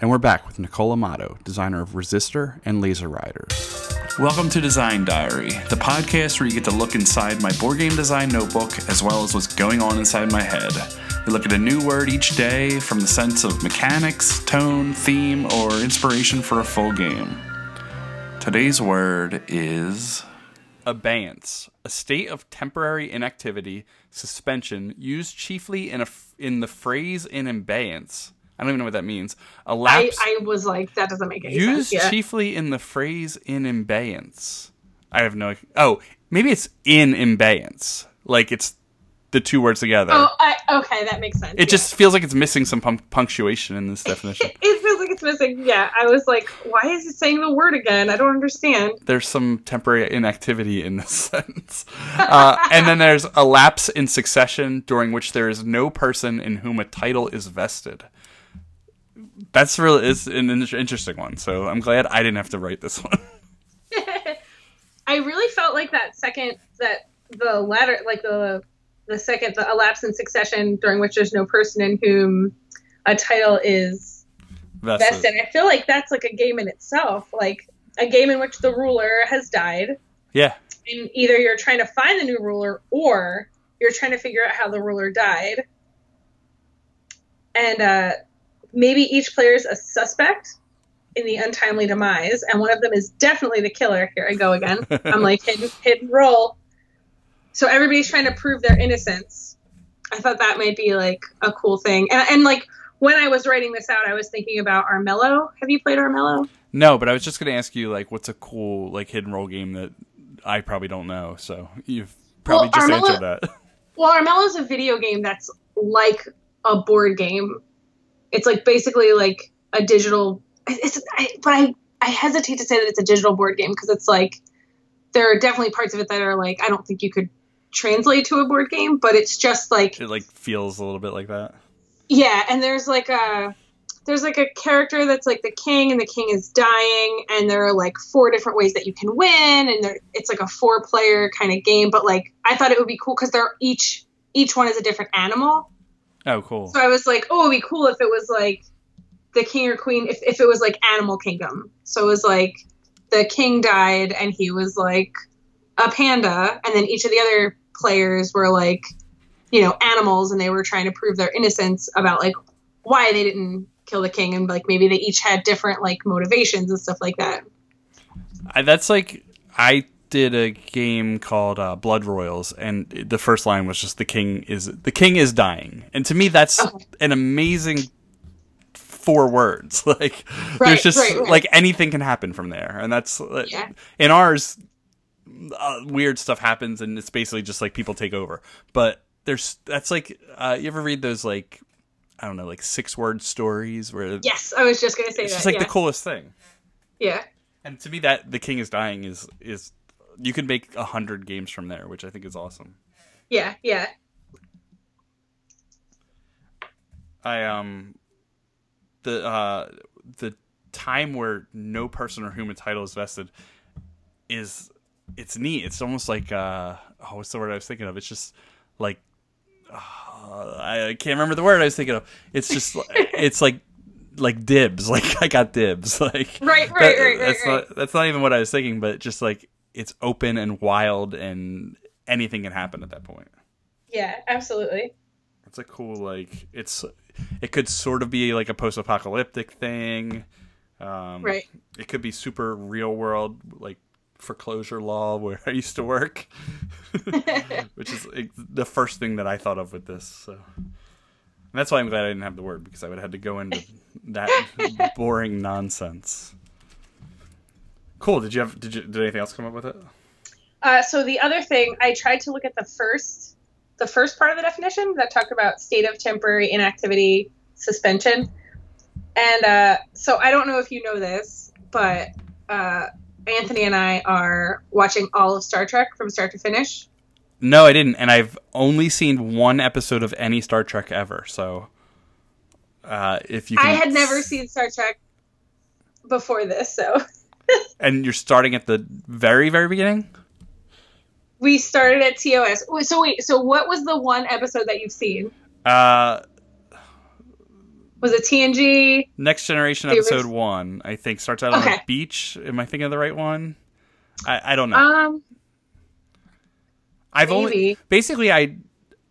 And we're back with Nicole Amato, designer of Resistor and Laser Rider. Welcome to Design Diary, the podcast where you get to look inside my board game design notebook as well as what's going on inside my head. We look at a new word each day from the sense of mechanics, tone, theme, or inspiration for a full game. Today's word is Abeyance, a state of temporary inactivity, suspension, used chiefly in a f- in the phrase in abeyance. I don't even know what that means. A I, lapse I was like, that doesn't make any used sense. Yeah. chiefly in the phrase in abeyance. I have no. Oh, maybe it's in abeyance. Like it's the two words together. Oh, I, okay, that makes sense. it just feels like it's missing some punctuation in this definition. It feels like it's missing. Yeah, I was like, why is it saying the word again? I don't understand. there's some temporary inactivity in this sentence. Uh, and then there's a lapse in succession during which there is no person in whom a title is vested. That's really is an interesting one. So I'm glad I didn't have to write this one. I really felt like that second that the latter, like the the second, the elapse in succession during which there's no person in whom a title is Vested. vested. I feel like that's like a game in itself, like a game in which the ruler has died, Yeah. and either you're trying to find the new ruler or you're trying to figure out how the ruler died. And uh, maybe each player is a suspect in the untimely demise, and one of them is definitely the killer. Here I go again. I'm like hidden, hidden role. So everybody's trying to prove their innocence. I thought that might be like a cool thing, and, and like when I was writing this out, I was thinking about Armello. Have you played Armello? No, but I was just gonna ask you like, what's a cool like hidden role game that I probably don't know. So you've probably Well, just Armella- answered that. Well, Armello is a video game that's like a board game. It's like basically like a digital. It's, I, but I I hesitate to say that it's a digital board game because it's like there are definitely parts of it that are like I don't think you could translate to a board game, but it's just like It like feels a little bit like that. yeah, and there's like a there's like a character that's like the king, and the king is dying, and there are like four different ways that you can win, and there, it's like a four player kind of game. But like I thought it would be cool because they're each each one is a different animal. Oh, cool. So I was like, oh, it'd be cool if it was like the king or queen, if, if it was like Animal Kingdom. So it was like the king died and he was like a panda, and then each of the other players were like, you know, animals, and they were trying to prove their innocence about like why they didn't kill the king, and like maybe they each had different like motivations and stuff like that. I, that's like I did a game called uh, Blood Royals, and the first line was just the king is the king is dying, and to me that's Okay. an amazing four words. Like Right, there's just right, right. like anything can happen from there, and that's Yeah. in ours. Uh, weird stuff happens, and it's basically just like people take over. But there's that's like uh, you ever read those like I don't know like six word stories where Yes, I was just gonna say it's that. just like yeah. the coolest thing. yeah. And to me, that the king is dying is is you could make a hundred games from there, which I think is awesome. Yeah, yeah. I um the uh the time where no person or human title is vested is it's neat. It's almost like uh oh what's the word I was thinking of? It's just like uh, I, I can't remember the word I was thinking of. It's just it's like like dibs. Like I got dibs. Like Right, right, that- right, right, that's right. not that's not even what I was thinking, but just like it's open and wild and anything can happen at that point. Yeah, absolutely. It's a cool like it's it could sort of be like a post-apocalyptic thing. Um, Right. It could be super real world like foreclosure law where I used to work, which is like, the first thing that I thought of with this. So and that's why I'm glad I didn't have the word because I would have had to go into that boring nonsense. Cool. Did you have did you did anything else come up with it? Uh, so the other thing, I tried to look at the first, the first part of the definition that talked about state of temporary inactivity suspension, and uh, so I don't know if you know this, but uh, Anthony and I are watching all of Star Trek from start to finish. No, I didn't, and I've only seen one episode of any Star Trek ever. So, uh, if you, can I had never seen Star Trek before this, so and you're starting at the very, very beginning. we started at TOS. So wait, so what was the one episode that you've seen? Uh, Was it TNG? Next Generation The episode one, I think, starts out on Okay. a beach. Am I thinking of the right one? I, I don't know. Um, I've only basically I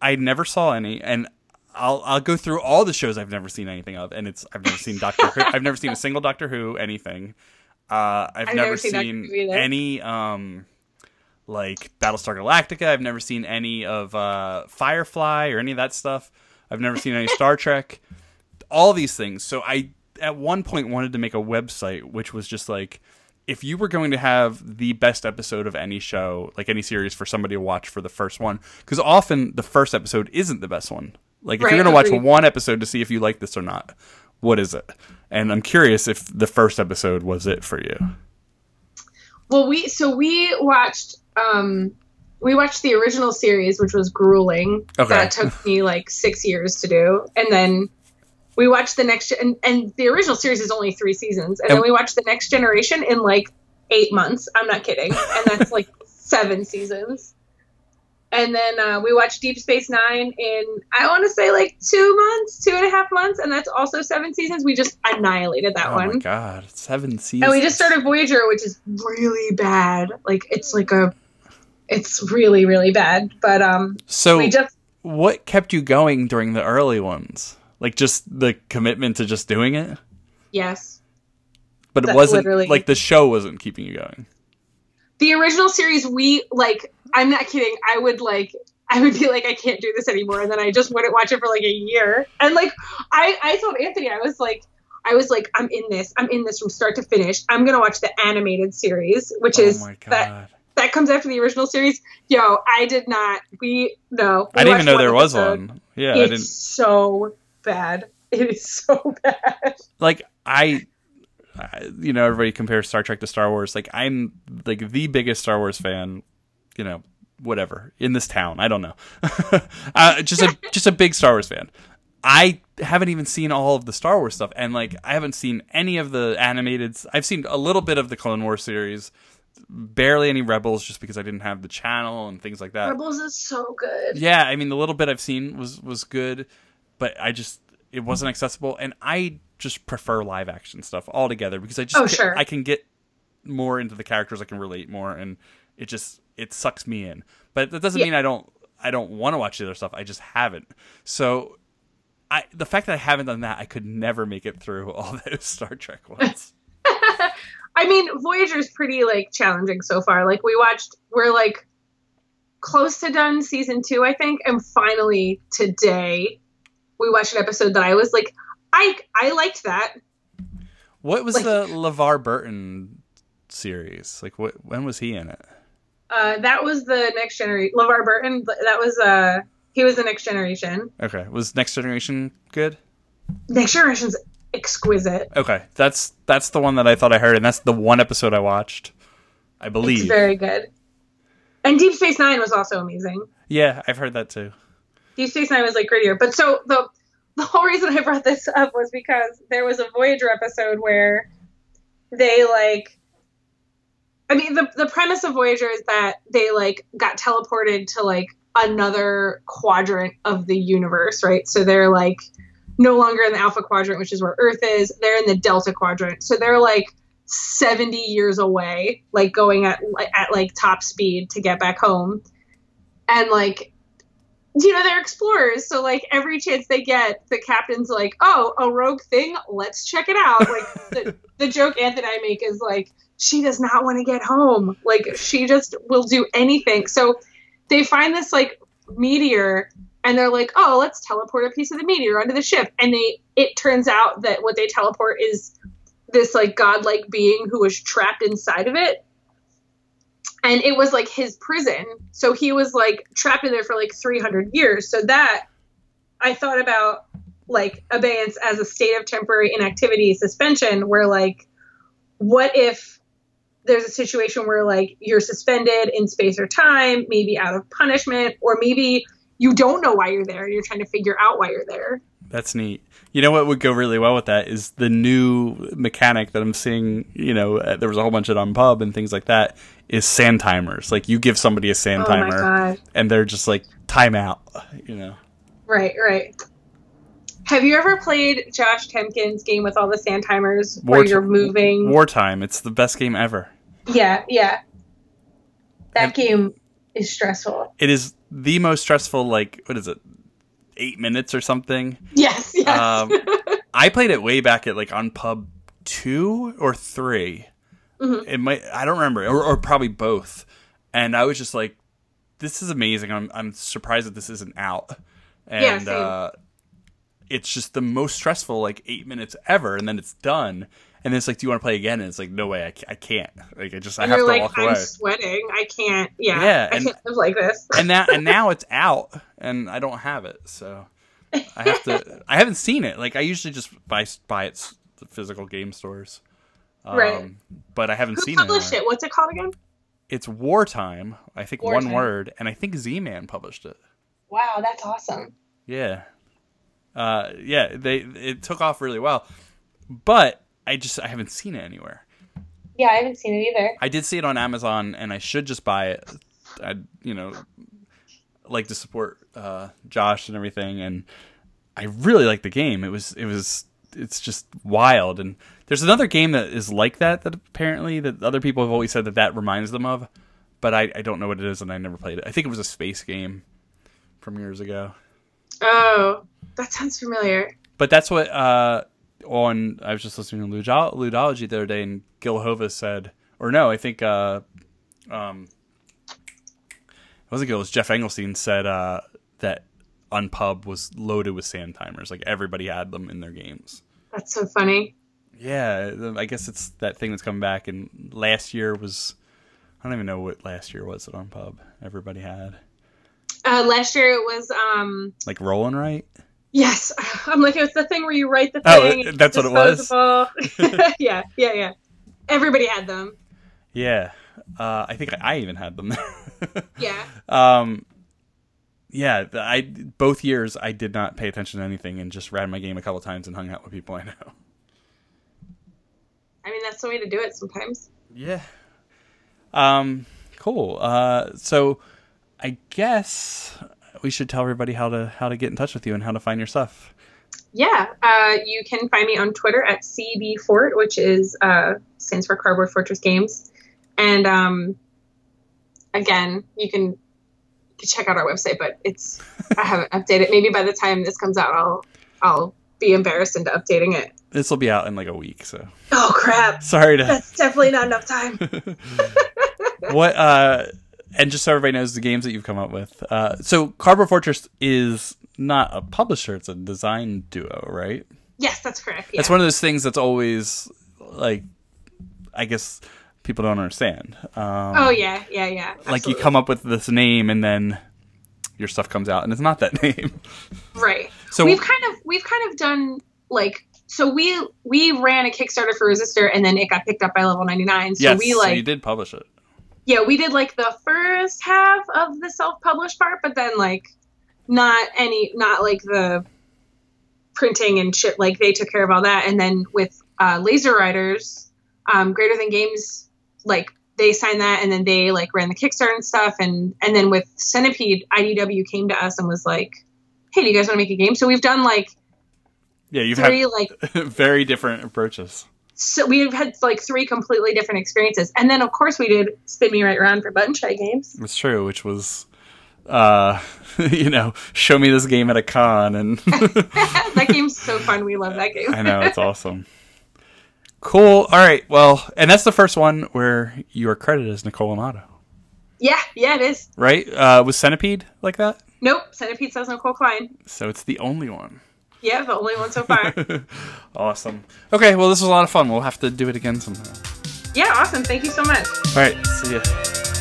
I never saw any, and I'll I'll go through all the shows I've never seen anything of, and it's I've never seen Doctor Who. I've never seen a single Doctor Who anything. Uh, I've, I've never, never seen seen any um like Battlestar Galactica. I've never seen any of uh, Firefly or any of that stuff. I've never seen any Star Trek. All these things. So I at one point wanted to make a website which was just like if you were going to have the best episode of any show, like any series for somebody to watch for the first one, because often the first episode isn't the best one. Like if Right, you're going to watch one episode to see if you like this or not, what is it? And I'm curious if the first episode was it for you. Well, we so we watched um we watched the original series, which was grueling. Okay. That took me like six years to do, and then we watched the next and, and the original series is only three seasons, and, then we watched the next generation in like eight months. I'm not kidding, and that's like seven seasons. And then uh, we watched Deep Space Nine in I want to say like two months, two and a half months, and that's also seven seasons. We just annihilated that oh one. my god, seven seasons. And we just started Voyager, which is really bad. Like it's like a, it's really really bad. But um, So we just what kept you going during the early ones? Like just the commitment to just doing it? yes, But it wasn't literally. like the show wasn't keeping you going. the original series. We like. I'm not kidding. I would like. I would be like, I can't do this anymore, and then I just wouldn't watch it for like a year. And like, I I told Anthony, I was like. I was like, I'm in this. I'm in this from start to finish. I'm gonna watch the animated series, which oh is that that comes after the original series. Yo, I did not. We no. I didn't even know there was one. Yeah, I it's didn't so bad. It is so bad. like I, I you know everybody compares Star Trek to Star Wars. Like I'm like the biggest Star Wars fan, you know, whatever in this town. I don't know, uh, just a just a big Star Wars fan. I haven't even seen all of the Star Wars stuff, and like I haven't seen any of the animated. I've seen a little bit of the Clone Wars series, barely any Rebels, just because I didn't have the channel and things like that. Rebels is so good. Yeah, I mean the little bit I've seen was was good, but I just it wasn't accessible, and I just prefer live action stuff altogether because I just Oh, sure. I can get more into the characters, I can relate more, and it just it sucks me in. But that doesn't Yeah. mean I don't I don't want to watch the other stuff. I just haven't. So. I, the fact that I haven't done that, I could never make it through all those Star Trek ones. I mean, Voyager's pretty like challenging so far. Like we watched, we're like close to done season two, I think, and finally today we watched an episode that I was like, I I liked that. what was Like- the LeVar Burton series? Like, what? When was he in it? Uh, that was the next generation. LeVar Burton. That was uh, he was the next generation. Okay, was Next Generation good? Next generation's exquisite. Okay, that's that's the one that I thought I heard, and that's the one episode I watched. I It's believe. very good. And Deep Space Nine was also amazing. yeah, I've heard that too. Deep Space Nine was like grittier. But so the the whole reason I brought this up was because there was a Voyager episode where they like I mean the the premise of Voyager is that they like got teleported to like another quadrant of the universe, right? So they're like no longer in the alpha quadrant, which is where Earth is. They're in the delta quadrant. So they're like 70 years away, like going at at like top speed to get back home. And like you know, they're explorers, so like every chance they get, the captain's like, "Oh, a rogue thing, let's check it out." Like the, the joke Anthony I make is like, she does not want to get home. Like she just will do anything. So they find this like meteor and they're like, "Oh, let's teleport a piece of the meteor onto the ship." And they it turns out that what they teleport is this like godlike being who was trapped inside of it. And it was like his prison. So he was like trapped in there for like 300 years. So that I thought about like abeyance as a state of temporary inactivity suspension where like what if there's a situation where like you're suspended in space or time, maybe out of punishment, or maybe you don't know why you're there. And you're trying to figure out why you're there. That's neat. You know what would go really well with that is the new mechanic that I'm seeing. You know, uh, there was a whole bunch of it Unpub and things like that. Is sand timers? Like you give somebody a sand Oh timer, and they're just like time out. You know, Right, right. Have you ever played Josh Temkin's game with all the sand timers where you're moving? Wartime. It's the best game ever. Yeah, yeah. That Have- game is stressful. It is the most stressful. Like what is it? Eight minutes or something. Yes, yes. Um, I played it way back at like Unpub two or 3 Mhm. It might I don't remember, or, or probably both. And I was just like, "This is amazing." I'm I'm surprised that this isn't out. And Yeah, uh, it's just the most stressful like eight minutes ever, and then it's done. And then it's like, "Do you want to play again?" And it's like, "No way, I, I can't." Like I just I have to like, walk I'm away. sweating. I can't. Yeah, Yeah, I and- can't live like this. and now and now it's out and I don't have it, so I have to. I haven't seen it. Like I usually just buy buy it the physical game stores, um, Right. But I haven't Who seen published it. it? What's it called again? It's wartime. I think one word, and I think Z Man published it. Wow, that's awesome. Yeah, uh, yeah. They it took off really well, but I just I haven't seen it anywhere. Yeah, I haven't seen it either. I did see it on Amazon, and I should just buy it. I, you know, like to support uh, Josh and everything, and I really like the game. It was, it was, it's just wild. And there's another game that is like that that apparently that other people have always said that that reminds them of, but I, I don't know what it is, and I never played it. I think it was a space game from years ago. Oh, that sounds familiar. But that's what uh, on I was just listening to Ludo- Ludology the other day, and Gil Hova said, or no, I think uh, um, it wasn't Gil, it was Geoff Engelstein said uh, that Unpub was loaded with sand timers, like everybody had them in their games. That's so funny. Yeah, I guess it's that thing that's coming back. And last year was, I don't even know what last year was at Unpub. Everybody had Uh, last year it was um like roll-and-write. Yes. I'm like it was the thing where you write the Oh, thing. it's that's what it was? yeah, yeah, yeah. Everybody had them. Yeah, uh, I think I even had them. Yeah. Um, yeah, I both years I did not pay attention to anything and just ran my game a couple times and hung out with people I know. I mean that's the way to do it sometimes. Yeah. Um, cool. Uh, so I guess we should tell everybody how to how to get in touch with you and how to find your stuff. Yeah, uh, you can find me on Twitter at CBFort, which is uh, stands for Cardboard Fortress Games, and um, again, you can, you can check out our website, but it's I haven't updated. Maybe by the time this comes out, I'll I'll be embarrassed into updating it. This will be out in like a week, so Oh crap! sorry to That's definitely not enough time. what uh and just so everybody knows the games that you've come up with. Uh so Cardboard Fortress is not a publisher, it's a design duo, right? yes, that's correct. Yeah. It's one of those things that's always like I guess people don't understand. Um oh yeah, yeah, yeah. like you come up with this name and then your stuff comes out and it's not that name. right. So we've kind of we've kind of done like so we we ran a Kickstarter for Resistor and then it got picked up by Level 99. So yes, we so like you did publish it. Yeah, we did like the first half of the self-published part, but then like not any, not like the printing and shit. Like they took care of all that, and then with uh, Laser Riders, um, Greater Than Games, like they signed that, and then they like ran the Kickstarter and stuff, and and then with Centipede, IDW came to us and was like, "Hey, do you guys want to make a game?" So we've done like Yeah, you've three like very different approaches. So we've had like three completely different experiences, and then of course we did Spin Me Right Around for Button Shy Games. It's true, which was uh you know, show me this game at a con and that game's so fun. We love that game. I know it's awesome. Cool. All right. Well, and that's the first one where you are credited as Nicole Amato, Yeah, yeah, it is. right? Uh, was Centipede like that? Nope, Centipede says Nicole Kline. So it's the only one. Yeah, the only one so far. awesome. Okay. Well, this was a lot of fun. We'll have to do it again sometime. yeah, awesome. Thank you so much. All right. See ya.